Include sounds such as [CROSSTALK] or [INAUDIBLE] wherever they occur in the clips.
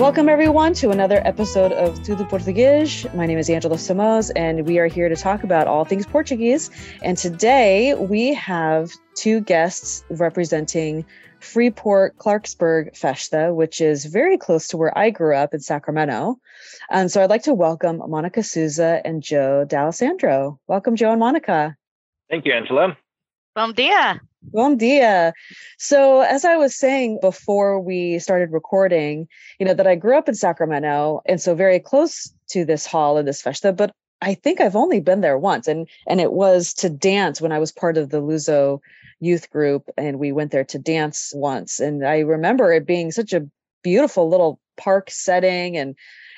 Welcome, everyone, to another episode of Tudo Português. My name is Angela Simões, and we are here to talk about all things Portuguese. And today we have two guests representing Freeport Clarksburg Festa, which is very close to where I grew up in Sacramento. And so I'd like to welcome Monica Sousa and Joe D'Alessandro. Welcome, Joe and Monica. Thank you, Angela. Bom dia. Bom dia. So, as I was saying before we started recording, you know, that I grew up in Sacramento and so very close to this hall and this festa, but I think I've only been there once and and it was to dance when I was part of the Luso youth group and we went there to dance once and I remember it being such a beautiful little park setting and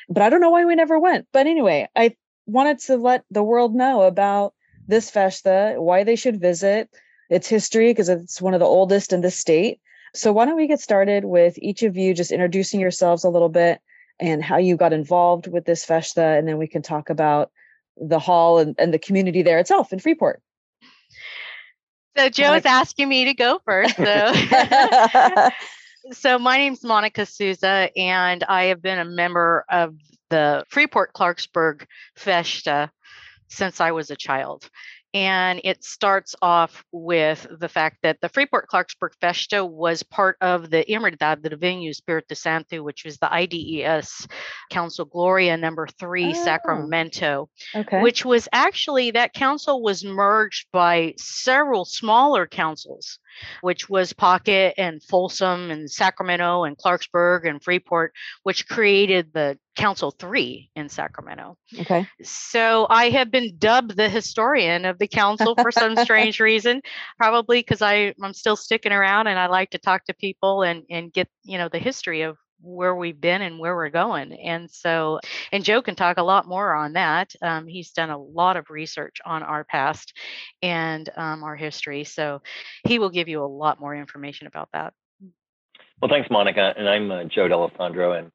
but I don't know why we never went. But anyway, I wanted to let the world know about this festa, why they should visit, its history because it's one of the oldest in the state. So why don't we get started with each of you just introducing yourselves a little bit and how you got involved with this festa and then we can talk about the hall and, and the community there itself in Freeport. So Joe is asking me to go first. So. [LAUGHS] so my name's Monica Sousa, and I have been a member of the Freeport Clarksburg Festa since I was a child. And it starts off with the fact that the Freeport Clarksburg Festa was part of the Irmandade do Divino Espírito Santo, which was the IDES Council Gloria number three, oh, Sacramento, okay. which was actually that council was merged by several smaller councils which was Pocket and Folsom and Sacramento and Clarksburg and Freeport, which created the Council 3 in Sacramento. Okay. So I have been dubbed the historian of the council for some strange [LAUGHS] reason, probably because I'm still sticking around and I like to talk to people and, and get, you know, the history of where we've been and where we're going. And so, and Joe can talk a lot more on that. Um, he's done a lot of research on our past and um, our history. So he will give you a lot more information about that. Well, thanks, Monica. And I'm uh, Joe D'Alessandro, and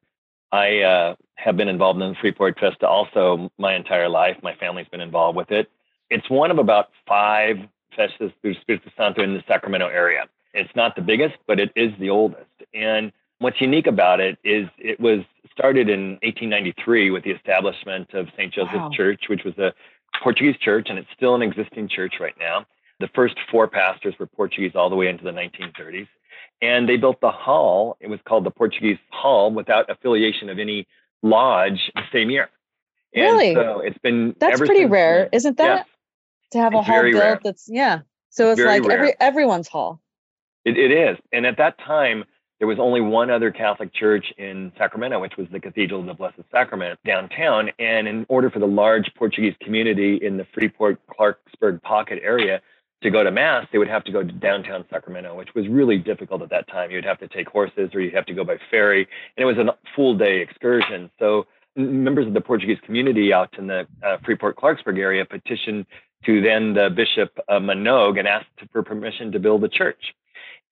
I uh, have been involved in the Freeport Festa also my entire life. My family's been involved with it. It's one of about five festas through Espírito Santo in the Sacramento area. It's not the biggest, but it is the oldest. And What's unique about it is it was started in 1893 with the establishment of St. Joseph's wow. Church, which was a Portuguese church, and it's still an existing church right now. The first four pastors were Portuguese all the way into the 1930s. And they built the hall. It was called the Portuguese Hall without affiliation of any lodge the same year. And really? So it's been that's pretty rare, then. isn't that? Yes. To have a hall built rare. that's yeah. So it's very like rare. every everyone's hall. It, it is. And at that time, there was only one other Catholic church in Sacramento, which was the Cathedral of the Blessed Sacrament downtown. And in order for the large Portuguese community in the Freeport Clarksburg pocket area to go to Mass, they would have to go to downtown Sacramento, which was really difficult at that time. You'd have to take horses or you'd have to go by ferry. And it was a full day excursion. So members of the Portuguese community out in the uh, Freeport Clarksburg area petitioned to then the Bishop uh, Manogue and asked for permission to build a church.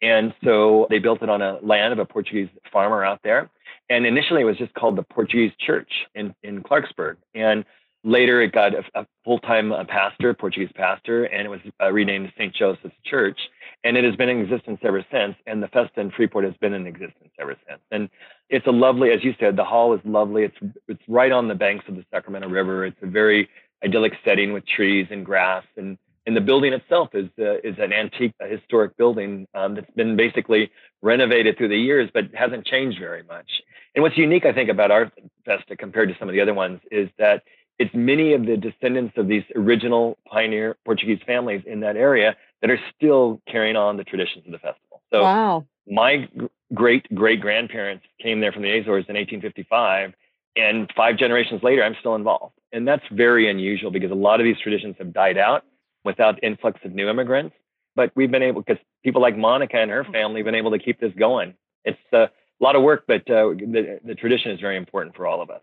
And so they built it on a land of a Portuguese farmer out there. And initially it was just called the Portuguese Church in, in Clarksburg. And later it got a, a full-time uh, pastor, Portuguese pastor, and it was uh, renamed St. Joseph's Church. And it has been in existence ever since. And the Festa in Freeport has been in existence ever since. And it's a lovely, as you said, the hall is lovely. It's it's right on the banks of the Sacramento River. It's a very idyllic setting with trees and grass and and the building itself is uh, is an antique, historic building um, that's been basically renovated through the years, but hasn't changed very much. And what's unique, I think, about our festa compared to some of the other ones is that it's many of the descendants of these original pioneer Portuguese families in that area that are still carrying on the traditions of the festival. So, wow. my great great grandparents came there from the Azores in 1855, and five generations later, I'm still involved. And that's very unusual because a lot of these traditions have died out without influx of new immigrants. But we've been able, because people like Monica and her mm-hmm. family have been able to keep this going. It's a lot of work, but uh, the, the tradition is very important for all of us.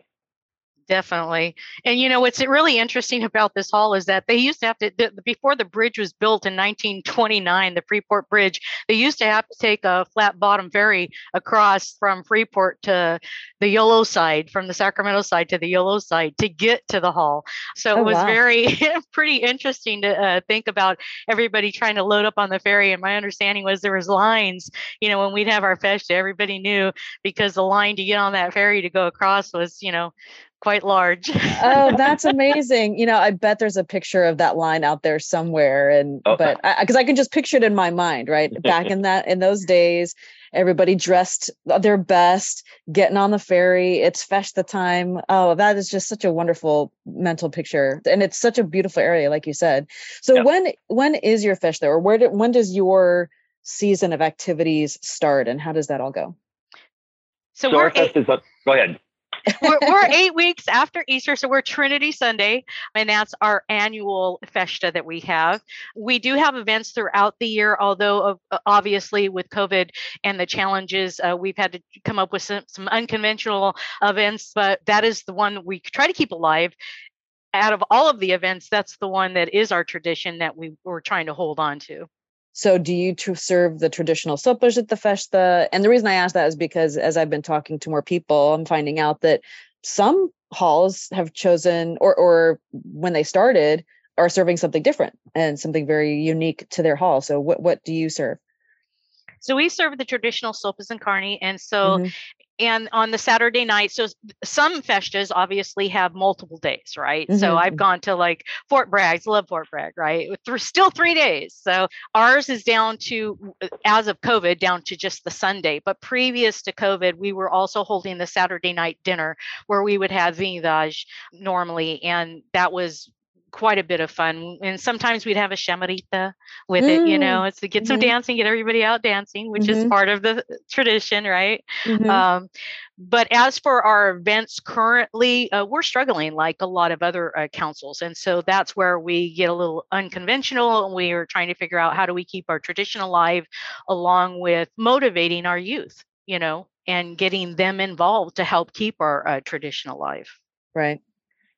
Definitely. And you know what's really interesting about this hall is that they used to have to the, before the bridge was built in 1929, the Freeport Bridge, they used to have to take a flat bottom ferry across from Freeport to the Yolo side, from the Sacramento side to the Yolo side to get to the hall. So oh, it was wow. very [LAUGHS] pretty interesting to uh, think about everybody trying to load up on the ferry. And my understanding was there was lines, you know, when we'd have our festa, everybody knew because the line to get on that ferry to go across was, you know, quite large. oh, [LAUGHS] that's amazing. You know, I bet there's a picture of that line out there somewhere. And, oh. but because I, I, can just picture it in my mind, right? [LAUGHS] Back in that, in those days, everybody dressed their best, getting on the ferry. It's festa time. Oh, that is just such a wonderful mental picture. And it's such a beautiful area, like you said. So yep. when, when is your fish there, or where, do, when does your season of activities start and how does that all go? So, so our fest is up. Go ahead we're, we're, eight weeks after Easter, so we're Trinity Sunday, and that's our annual festa that we have. We do have events throughout the year, although uh, obviously with COVID and the challenges, uh, we've had to come up with some, some unconventional events, but that is the one we try to keep alive out of all of the events, that's the one that is our tradition that we were trying to hold on to. So, do you to serve the traditional sopas at the festa? And the reason I ask that is because as I've been talking to more people, I'm finding out that some halls have chosen, or or when they started, are serving something different and something very unique to their hall. So, what what do you serve? So we serve the traditional sopas and carne, and so mm-hmm and on the Saturday night, so some festas obviously have multiple days, right? Mm-hmm. So I've gone to like Fort Bragg, love Fort Bragg, right? Th- still three days. So ours is down to, uh, as of COVID, down to just the Sunday. But previous to COVID, we were also holding the Saturday night dinner where we would have vintage normally, and that was quite a bit of fun. And sometimes we'd have a chamarita with mm. it, you mm, know, it's to get some mm-hmm. dancing, get everybody out dancing, which mm-hmm. is part of the tradition, right? Mm-hmm. Um, but as for our events currently, uh, we're struggling like a lot of other uh, councils. And so that's where we get a little unconventional. And we are trying to figure out how do we keep our tradition alive along with motivating our youth, you know, and getting them involved to help keep our uh, tradition alive. Right.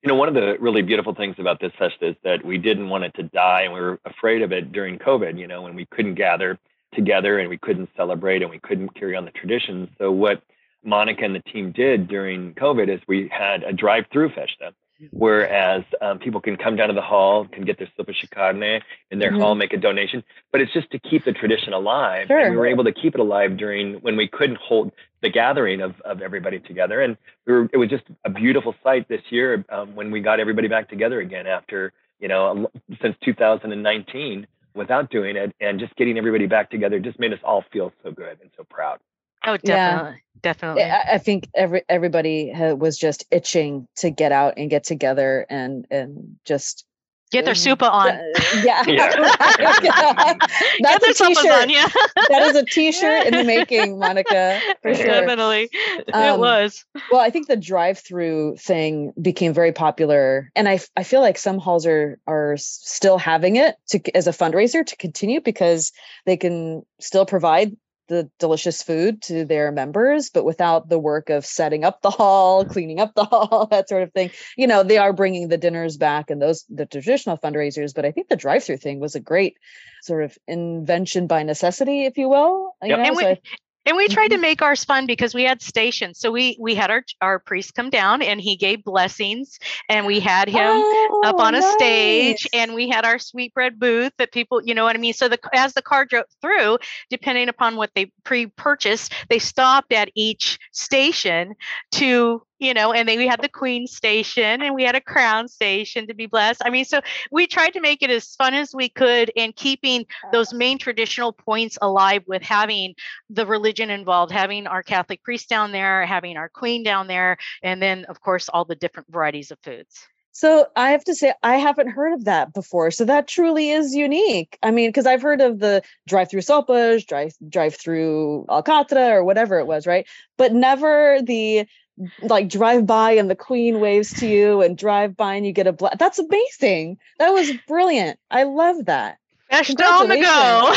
You know, one of the really beautiful things about this festa is that we didn't want it to die and we were afraid of it during COVID, you know, when we couldn't gather together and we couldn't celebrate and we couldn't carry on the traditions. So what Monica and the team did during COVID is we had a drive-through festa whereas um, people can come down to the hall, can get their sopa carne in their mm-hmm. hall, make a donation. But it's just to keep the tradition alive. Sure. And we were able to keep it alive during when we couldn't hold the gathering of, of everybody together. And we were, it was just a beautiful sight this year um, when we got everybody back together again after, you know, since 2019 without doing it and just getting everybody back together just made us all feel so good and so proud. Oh, definitely, yeah. definitely. I, think every everybody was just itching to get out and get together and and just Get their super on. Uh, yeah. yeah. [LAUGHS] [LAUGHS] That's a t-shirt. On, yeah. that is a t-shirt in the making, Monica, [LAUGHS] for sure. Definitely. Um, it was. Well, I think the drive-through thing became very popular. And I, I feel like some halls are are still having it to as a fundraiser to continue because they can still provide the delicious food to their members, but without the work of setting up the hall, mm-hmm. cleaning up the [LAUGHS] hall, that sort of thing. You know, they are bringing the dinners back and those the traditional fundraisers, but I think the drive-through thing was a great sort of invention by necessity, if you will. You yep. know, and, so we, and we tried to mm-hmm. make ours fun because we had stations. So we we had our our priest come down and he gave blessings and we had him oh, up on a nice. stage and we had our sweetbread booth that people, you know what I mean? So the as the car drove through, depending upon what they pre-purchased, they stopped at each station to you know, and then we had the Queen station and we had a Crown station to be blessed. I mean, so we tried to make it as fun as we could and keeping those main traditional points alive with having the religion involved, having our Catholic priest down there, having our Queen down there, and then, of course, all the different varieties of foods. So I have to say, I haven't heard of that before. So that truly is unique. I mean, because I've heard of the drive-through sopas, drive drive-through alcatra, or whatever it was, right? But never the like drive by and the queen waves to you and drive by and you get a black that's amazing that was brilliant i love that Festa on the go.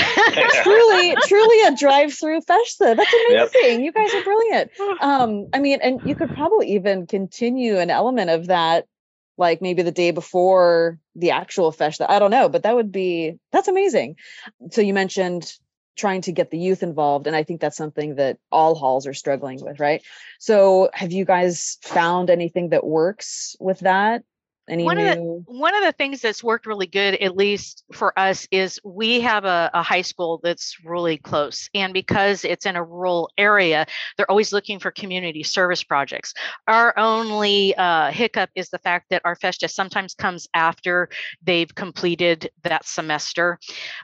truly, [LAUGHS] truly a drive-through festa. That's amazing. Yep. You guys are brilliant. [SIGHS] Um, I mean, and you could probably even continue an element of that, like maybe the day before the actual festa. I don't know, but that would be that's amazing. So you mentioned trying to get the youth involved and i think that's something that all halls are struggling with right? So have you guys found anything that works with that any one new... of the one of the things that's worked really good, at least for us, is we have a, a, high school that's really close, and because it's in a rural area, they're always looking for community service projects. Our only uh, hiccup is the fact that our festa sometimes comes after they've completed that semester,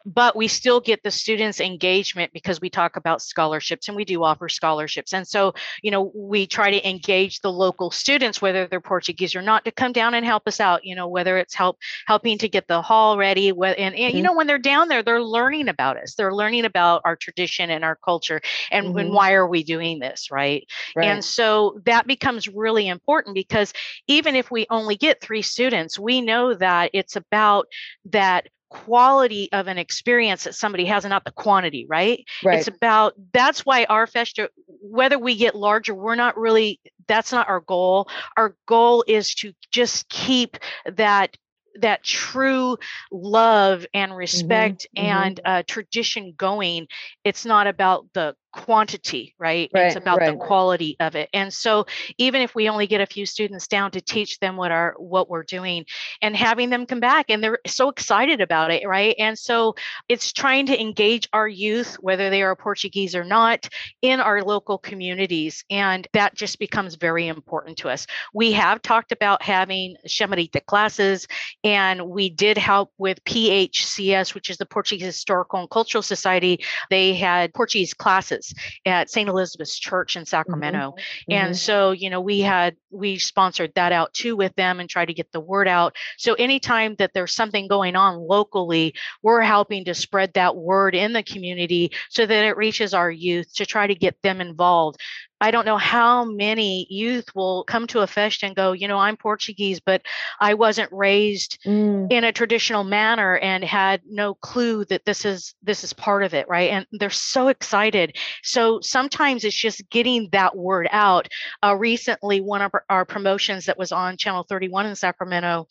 but we still get the students' engagement because we talk about scholarships and we do offer scholarships, and so you know we try to engage the local students, whether they're Portuguese or not, to come down and help us us out you know whether it's help helping to get the hall ready and, and mm-hmm. you know when they're down there they're learning about us they're learning about our tradition and our culture and, mm-hmm. why are we doing this right? right and so that becomes really important because even if we only get three students we know that it's about that quality of an experience that somebody has and not the quantity right? right it's about that's why our festa whether we get larger we're not really that's not our goal our goal is to just keep that that true love and mm-hmm, respect mm-hmm, and mm-hmm. Uh, tradition going it's not about the quantity, right? right it's about right. the quality of it. And so even if we only get a few students down to teach them what our what we're doing and having them come back and they're so excited about it, right? And so it's trying to engage our youth, whether they are Portuguese or not, in our local communities. And that just becomes very important to us. We have talked about having Chamarita classes, and we did help with PHCS, which is the Portuguese Historical and Cultural Society. They had Portuguese classes at St. Elizabeth's Church in mm-hmm. Sacramento. Mm-hmm. And mm-hmm. so, you know, we had we sponsored that out too with them and try to get the word out. So anytime that there's something going on locally, we're helping to spread that word in the community so that it reaches our youth to try to get them involved. I don't know how many youth will come to a fest and go, you know, I'm Portuguese, but I wasn't raised mm. in a traditional manner and had no clue that this is this is part of it, right? And they're so excited. So sometimes it's just getting that word out. Uh, recently, one of our, our promotions that was on Channel 31 in Sacramento,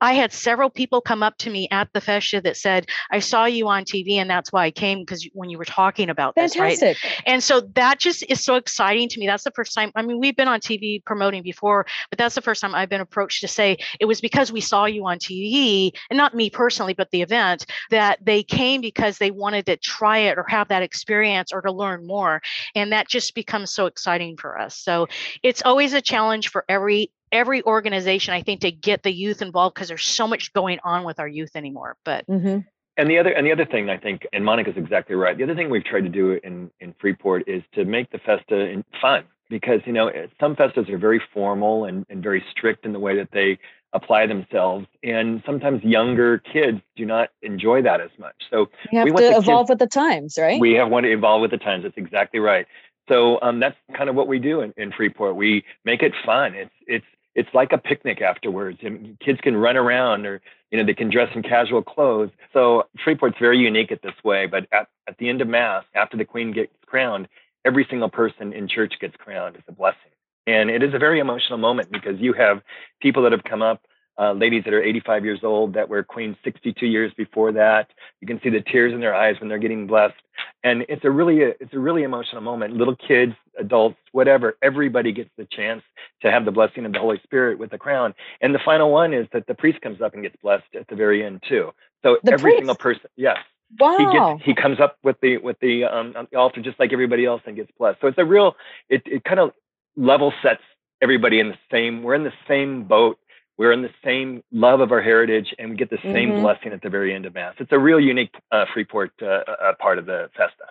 I had several people come up to me at the festa that said, I saw you on TV and that's why I came because when you were talking about Fantastic. this, right? And so that just is so exciting to me. That's the first time. I mean, we've been on TV promoting before, but that's the first time I've been approached to say it was because we saw you on TV and not me personally, but the event that they came because they wanted to try it or have that experience or to learn more. And that just becomes so exciting for us. So it's always a challenge for every every organization i think to get the youth involved because there's so much going on with our youth anymore but mm-hmm. and the other and the other thing i think and monica's exactly right the other thing we've tried to do in in freeport is to make the festa fun because you know some festas are very formal and, and very strict in the way that they apply themselves and sometimes younger kids do not enjoy that as much. So you have we to evolve kids, with the times right? We have want to evolve with the times that's exactly right. So um, that's kind of what we do in, in freeport we make it fun it's it's it's like a picnic afterwards and kids can run around or you know they can dress in casual clothes. So freeport's very unique at this way but at, at the end of mass after the queen gets crowned every single person in church gets crowned. As a blessing. And it is a very emotional moment because you have people that have come up uh, ladies that are 85 years old that were queens 62 years before that. You can see the tears in their eyes when they're getting blessed, and it's a really it's a really emotional moment. Little kids, adults, whatever, everybody gets the chance to have the blessing of the Holy Spirit with the crown. And the final one is that the priest comes up and gets blessed at the very end too. So the every priest? single person, yes. Wow. He gets he comes up with the with the um the altar just like everybody else and gets blessed. So it's a real it it kind of level sets everybody in the same we're in the same boat we're in the same love of our heritage and we get the same mm-hmm. blessing at the very end of mass. It's a real unique uh, freeport uh, uh, part of the festa.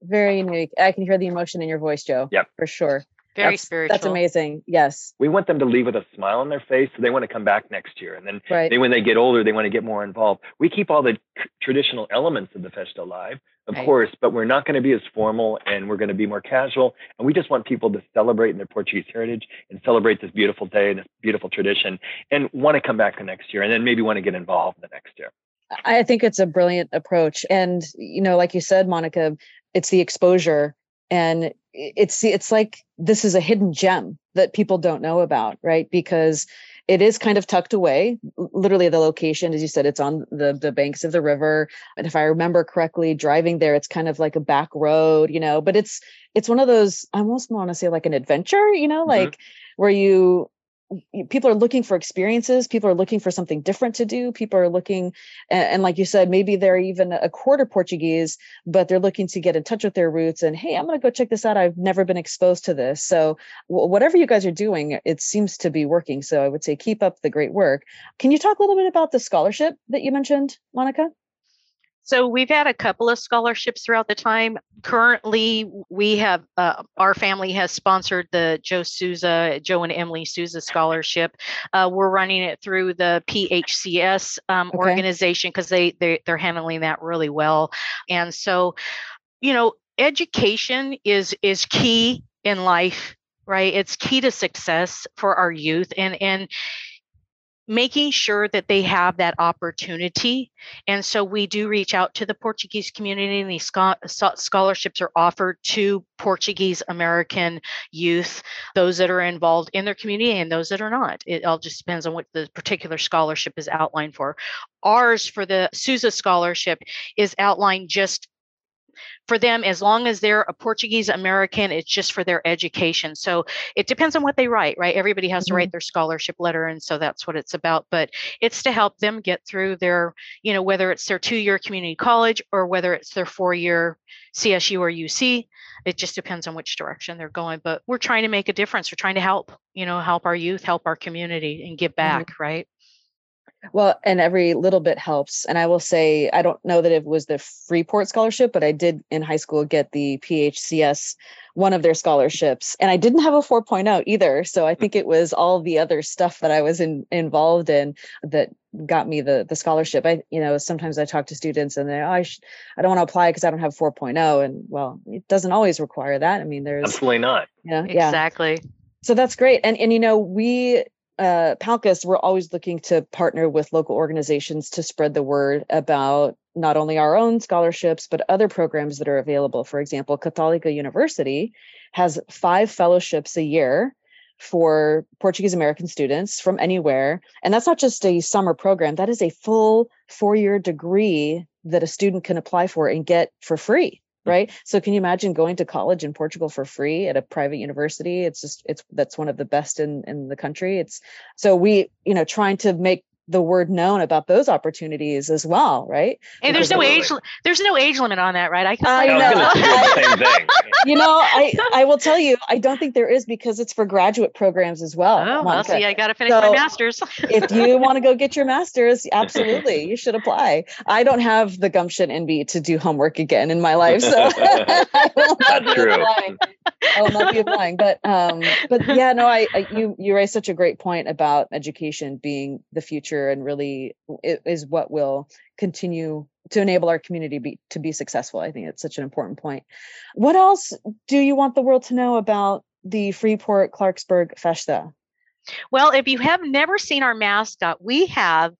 Very unique. I can hear the emotion in your voice joe. Yeah for sure very that's, spiritual. That's amazing. Yes. We want them to leave with a smile on their face, so they want to come back next year. And then right. they, when they get older, they want to get more involved. We keep all the traditional elements of the festa alive, of right. course, but we're not going to be as formal, and we're going to be more casual. And we just want people to celebrate in their Portuguese heritage and celebrate this beautiful day and this beautiful tradition, and want to come back the next year, and then maybe want to get involved the next year. I think it's a brilliant approach. And, you know, like you said, Monica, it's the exposure and it's it's like this is a hidden gem that people don't know about, right? Because it is kind of tucked away literally the location as you said it's on the the banks of the river and if i remember correctly driving there it's kind of like a back road you know but it's it's one of those i almost want to say like an adventure you know mm-hmm. like where you people are looking for experiences people are looking for something different to do people are looking and, and, like you said maybe they're even a quarter portuguese but they're looking to get in touch with their roots and hey i'm going to go check this out i've never been exposed to this. So whatever you guys are doing it seems to be working so i would say keep up the great work. Can you talk a little bit about the scholarship that you mentioned monica so we've had a couple of scholarships throughout the time. Currently, we have uh, our family has sponsored the Joe Souza, Joe and Emily Souza scholarship. Uh, we're running it through the PHCS um, okay. organization because they, they they're handling that really well. And so, you know, education is is key in life right it's key to success for our youth and and making sure that they have that opportunity. And so we do reach out to the Portuguese community, and these scholarships are offered to Portuguese American youth, those that are involved in their community and those that are not. It all just depends on what the particular scholarship is outlined for. Ours for the Souza scholarship is outlined just for them as long as they're a portuguese american it's just for their education so it depends on what they write right everybody has to write mm-hmm. their scholarship letter and so that's what it's about but it's to help them get through their you know whether it's their two year community college or whether it's their four year csu or uc it just depends on which direction they're going but we're trying to make a difference we're trying to help you know help our youth help our community and give mm-hmm. back mm-hmm. right well, and every little bit helps. And I will say, I don't know that it was the Freeport scholarship, but I did in high school get the PHCS, one of their scholarships. And I didn't have a 4.0 either. So I hmm. think it was all the other stuff that I was in, involved in that got me the the scholarship. I, you know, sometimes I talk to students and they, oh, I, sh- I don't want to apply because I don't have 4.0. And well, it doesn't always require that. I mean, there's absolutely not. Yeah, exactly. Yeah. So that's great. And and you know, we uh, we're always looking to partner with local organizations to spread the word about not only our own scholarships, but other programs that are available. For example, Católica University has five fellowships a year for Portuguese American students from anywhere. And that's not just a summer program, that is a full four year degree that a student can apply for and get for free right? So can you imagine going to college in portugal for free at a private university? It's just it's that's one of the best in in the country. It's so we you know trying to make the word known about those opportunities as well, right? And there's no age there's no age limit on that, right? I, I know. [LAUGHS] [LAUGHS] you know, I I will tell you, I don't think there is because it's for graduate programs as well. Oh, well, see, I got to finish so my master's. if you [LAUGHS] want to go get your master's, absolutely, you should apply. I don't have the gumption in me to do homework again in my life, so I will not be true. applying. I will not be applying. But um, but yeah, no, I, I you you raised such a great point about education being the future future and really is what will continue to enable our community be, to be successful. I think it's such an important point. What else do you want the world to know about the Freeport Clarksburg Festa? Well, if you have never seen our mascot, we have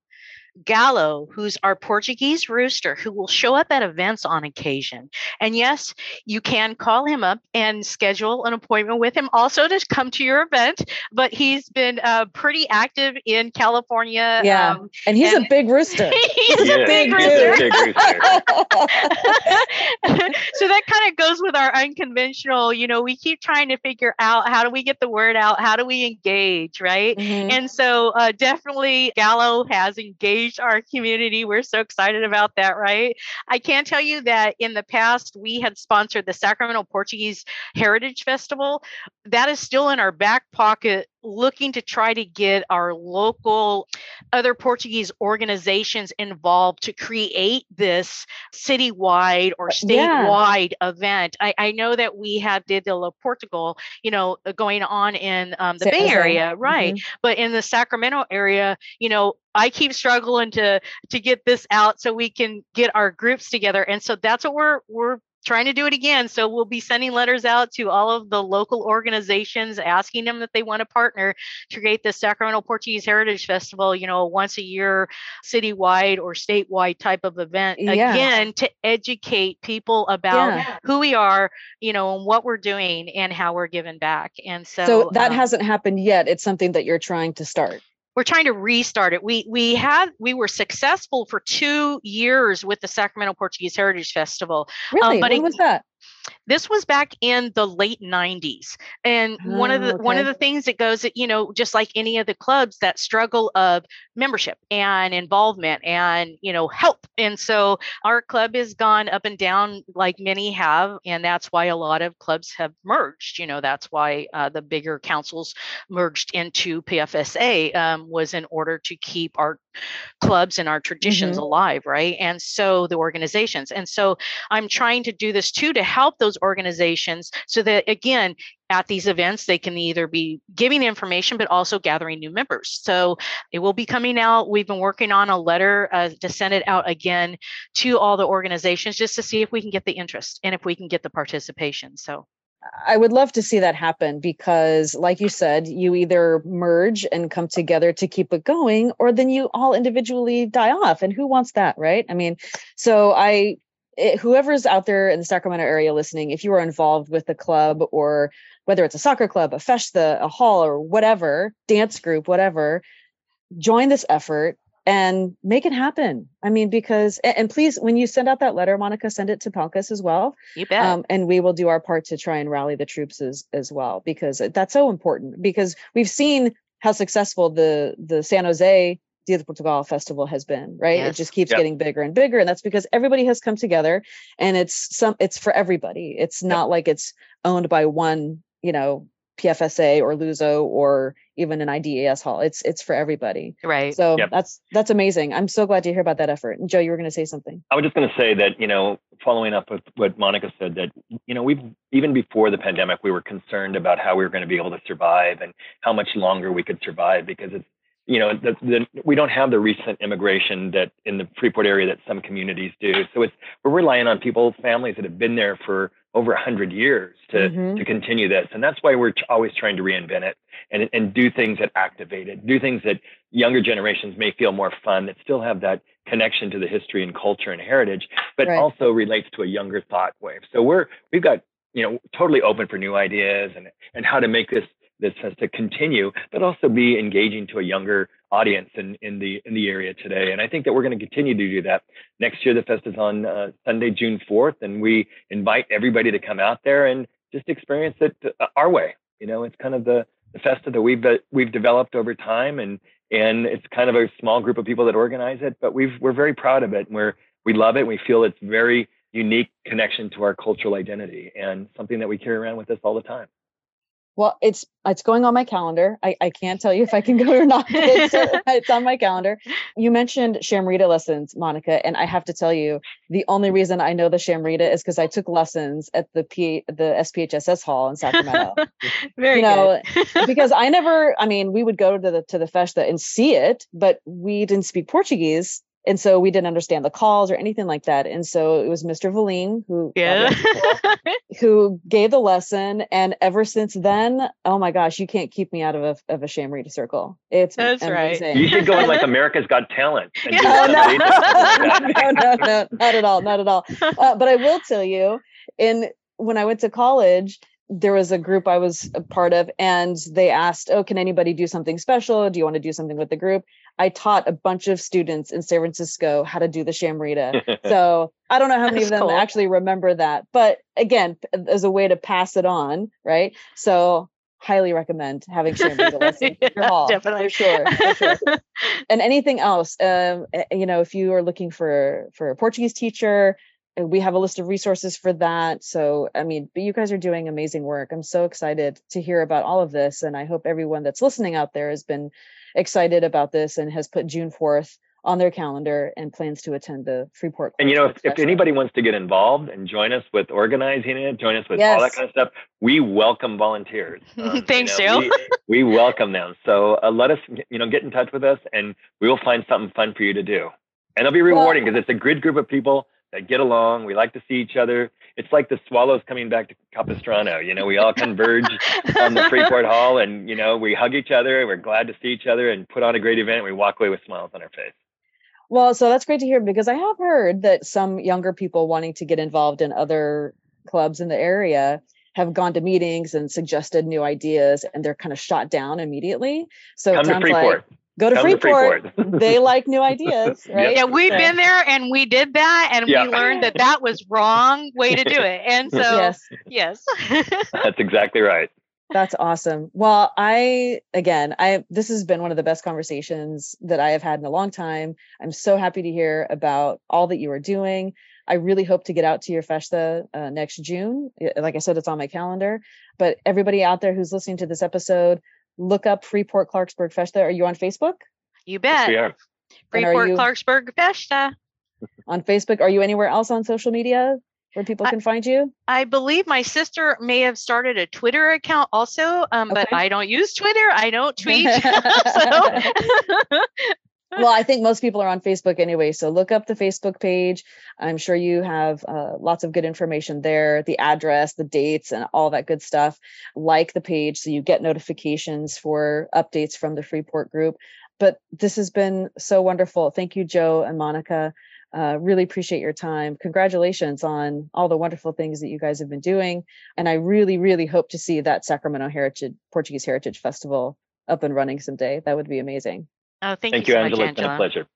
Gallo, who's our Portuguese rooster, who will show up at events on occasion. And yes, you can call him up and schedule an appointment with him also to come to your event. But he's been uh, pretty active in California. Yeah. Um, and he's and a big rooster. [LAUGHS] he's yeah, a big rooster. Big rooster. [LAUGHS] so that kind of goes with our unconventional, you know, we keep trying to figure out how do we get the word out? How do we engage? Right. Mm-hmm. And so uh, definitely Gallo has engaged our community. We're so excited about that, right? I can tell you that in the past, we had sponsored the Sacramento Portuguese Heritage Festival. That is still in our back pocket looking to try to get our local other Portuguese organizations involved to create this citywide or statewide yeah. event. I, I, know that we have did the La Portugal, you know, going on in um, the Bay Area, right? Mm-hmm. But in the Sacramento area, you know, I keep struggling to to get this out so we can get our groups together. And so that's what we're we're trying to do it again. So we'll be sending letters out to all of the local organizations asking them that they want to partner to create the Sacramento Portuguese Heritage Festival, you know, once a year, citywide or statewide type of event. Yeah. Again, to educate people about yeah. who we are, you know, and what we're doing and how we're giving back. And so, so that um, hasn't happened yet. It's something that you're trying to start we're trying to restart it. We we had we were successful for two years with the Sacramento Portuguese Heritage Festival. Um, really, um, but when it, was that? This was back in the late 90s. And oh, one of the okay. one of the things that goes you know, just like any of the clubs, that struggle of membership and involvement and, you know, help. And so our club has gone up and down like many have. And that's why a lot of clubs have merged. You know, that's why uh, the bigger councils merged into PFSA um, was in order to keep our clubs and our traditions mm-hmm. alive, right? And so the organizations. And so I'm trying to do this too to help those organizations so that, again, at these events, they can either be giving information, but also gathering new members. So it will be coming out. We've been working on a letter uh, to send it out again to all the organizations just to see if we can get the interest and if we can get the participation. So I would love to see that happen because, like you said, you either merge and come together to keep it going, or then you all individually die off. And who wants that, right? I mean, so I, it, whoever's out there in the Sacramento area listening, if you are involved with the club or whether it's a soccer club, a festa, a hall, or whatever, dance group, whatever, join this effort and make it happen. I mean, because and please, when you send out that letter, Monica, send it to Palcus as well. You bet. Um, and we will do our part to try and rally the troops as as well, because that's so important. Because we've seen how successful the the San Jose Dia de Portugal festival has been, right? Yes. It just keeps yep. getting bigger and bigger, and that's because everybody has come together, and it's some it's for everybody. It's not yep. like it's owned by one, you know, PFSA or Luso or even an IDES hall. It's it's for everybody. Right. So yep. that's that's amazing. I'm so glad to hear about that effort. And Joe, you were going to say something. I was just going to say that you know, following up with what Monica said, that you know, we've even before the pandemic, we were concerned about how we were going to be able to survive and how much longer we could survive because it's you know, the, the, we don't have the recent immigration that in the Freeport area that some communities do. So it's we're relying on people, families that have been there for over a hundred years to mm-hmm. to continue this, and that's why we're always trying to reinvent it and and do things that activate it, do things that younger generations may feel more fun, that still have that connection to the history and culture and heritage, but right. also relates to a younger thought wave. So we're we've got you know totally open for new ideas and and how to make this this has to continue, but also be engaging to a younger audience in, in the in the area today. And I think that we're going to continue to do that. Next year, the fest is on uh, Sunday, June 4th, and we invite everybody to come out there and just experience it uh, our way. You know, it's kind of the the festa that we've we've developed over time, and and it's kind of a small group of people that organize it, but we've we're very proud of it, and we're we love it. We feel it's very unique connection to our cultural identity and something that we carry around with us all the time. Well, it's it's going on my calendar. I, I can't tell you if I can go or not. [LAUGHS] It's, [LAUGHS] it's on my calendar. You mentioned Chamarita lessons, Monica, and I have to tell you, the only reason I know the Chamarita is because I took lessons at the P the SPHSS hall in Sacramento. [LAUGHS] Very you know, because I never. I mean, we would go to the to the festa and see it, but we didn't speak Portuguese and so we didn't understand the calls or anything like that. And so it was mr valine who yeah. [LAUGHS] who gave the lesson. And ever since then oh my gosh you can't keep me out of a, of a Chamarita circle. It's that's amazing. right you should go in like [LAUGHS] america's got talent yeah. oh, no. [LAUGHS] no no no not at all not at all. Uh, but i will tell you in when i went to college there was a group I was a part of, and they asked, Oh, can anybody do something special? Do you want to do something with the group? I taught a bunch of students in San Francisco how to do the Chamarita. [LAUGHS] so I don't know how many of them cool. actually remember that. But again, as a way to pass it on, right? So highly recommend having [LAUGHS] Chamarita lessons yeah, your hall. Definitely. For sure. For sure. [LAUGHS] and anything else, um, eh, you know, if you are looking for for a Portuguese teacher, we have a list of resources for that. So, I mean, but you guys are doing amazing work. I'm so excited to hear about all of this. And I hope everyone that's listening out there has been excited about this and has put June 4th on their calendar and plans to attend the Freeport. And you know, if, if, anybody wants to get involved and join us with organizing it, join us with yes. all that kind of stuff, we welcome volunteers. [LAUGHS] Um, Thanks, you know, Joe. we, we, welcome them. So uh, let us, you know, get in touch with us, and we will find something fun for you to do. And it'll be rewarding because well, it's a good group of people that get along. We like to see each other. It's like the swallows coming back to Capistrano. You know, we all converge [LAUGHS] on the Freeport Hall, and you know, we hug each other. We're glad to see each other and put on a great event. We walk away with smiles on our face. Well, so that's great to hear because I have heard that some younger people wanting to get involved in other clubs in the area have gone to meetings and suggested new ideas and they're kind of shot down immediately. So Come it sounds like go to Freeport. To Freeport. [LAUGHS] they like new ideas, [LAUGHS] right? Yeah, we've so, been there and we did that and Yeah. we learned that that was wrong way to do it. And so Yes, yes. [LAUGHS] That's exactly right. that's awesome. Well, I again, I this has been one of the best conversations that I have had in a long time. I'm so happy to hear about all that you are doing. I really hope to get out to your festa uh, next June. Like I said, it's on my calendar. But everybody out there who's listening to this episode, look up Freeport Clarksburg Festa. Are you on Facebook? you Yes, bet. we are. And are Freeport you- Clarksburg Festa. On Facebook? Are you anywhere else on social media where people I- can find you? I believe my sister may have started a Twitter account also, um, but I don't use Twitter. I don't [LAUGHS] tweet. [LAUGHS] so [LAUGHS] well, I think most people are on Facebook anyway. So look up the Facebook page. I'm sure you have uh, lots of good information there the address, the dates, and all that good stuff. Like the page so you get notifications for updates from the Freeport group. But this has been so wonderful. Thank you, Joe and Monica. Uh, really appreciate your time. Congratulations on all the wonderful things that you guys have been doing. And I really, really hope to see that Sacramento Heritage Portuguese Heritage Festival up and running someday. That would be amazing. Oh, thank, Thank you you, so Angela. much, It's been a pleasure.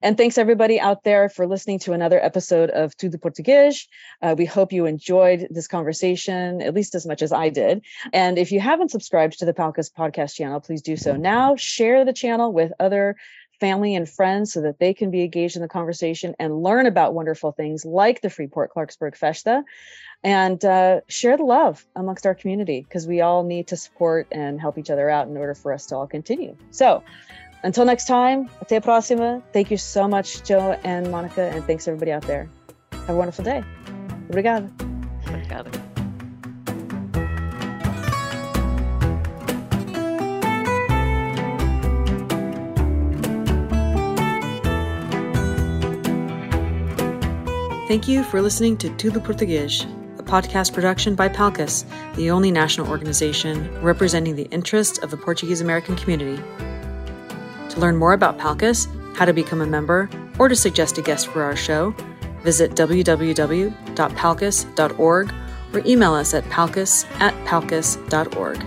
And thanks everybody out there for listening to another episode of Tudo Português. Uh, we hope you enjoyed this conversation at least as much as I did. And if you haven't subscribed to the Palcus podcast channel, please do so now. Share the channel with other family and friends so that they can be engaged in the conversation and learn about wonderful things like the Freeport Clarksburg Festa. And uh, share the love amongst our community because we all need to support and help each other out in order for us to all continue. So, until next time, até a próxima. Thank you so much, Joe and Monica, and thanks everybody out there. Have a wonderful day. Obrigada. Obrigada. Thank you for listening to Tudo Português, a podcast production by Palcus, the only national organization representing the interests of the Portuguese American community. To learn more about Palcus, how to become a member, or to suggest a guest for our show, visit www.palcus.org or email us at palcus at palcus.org.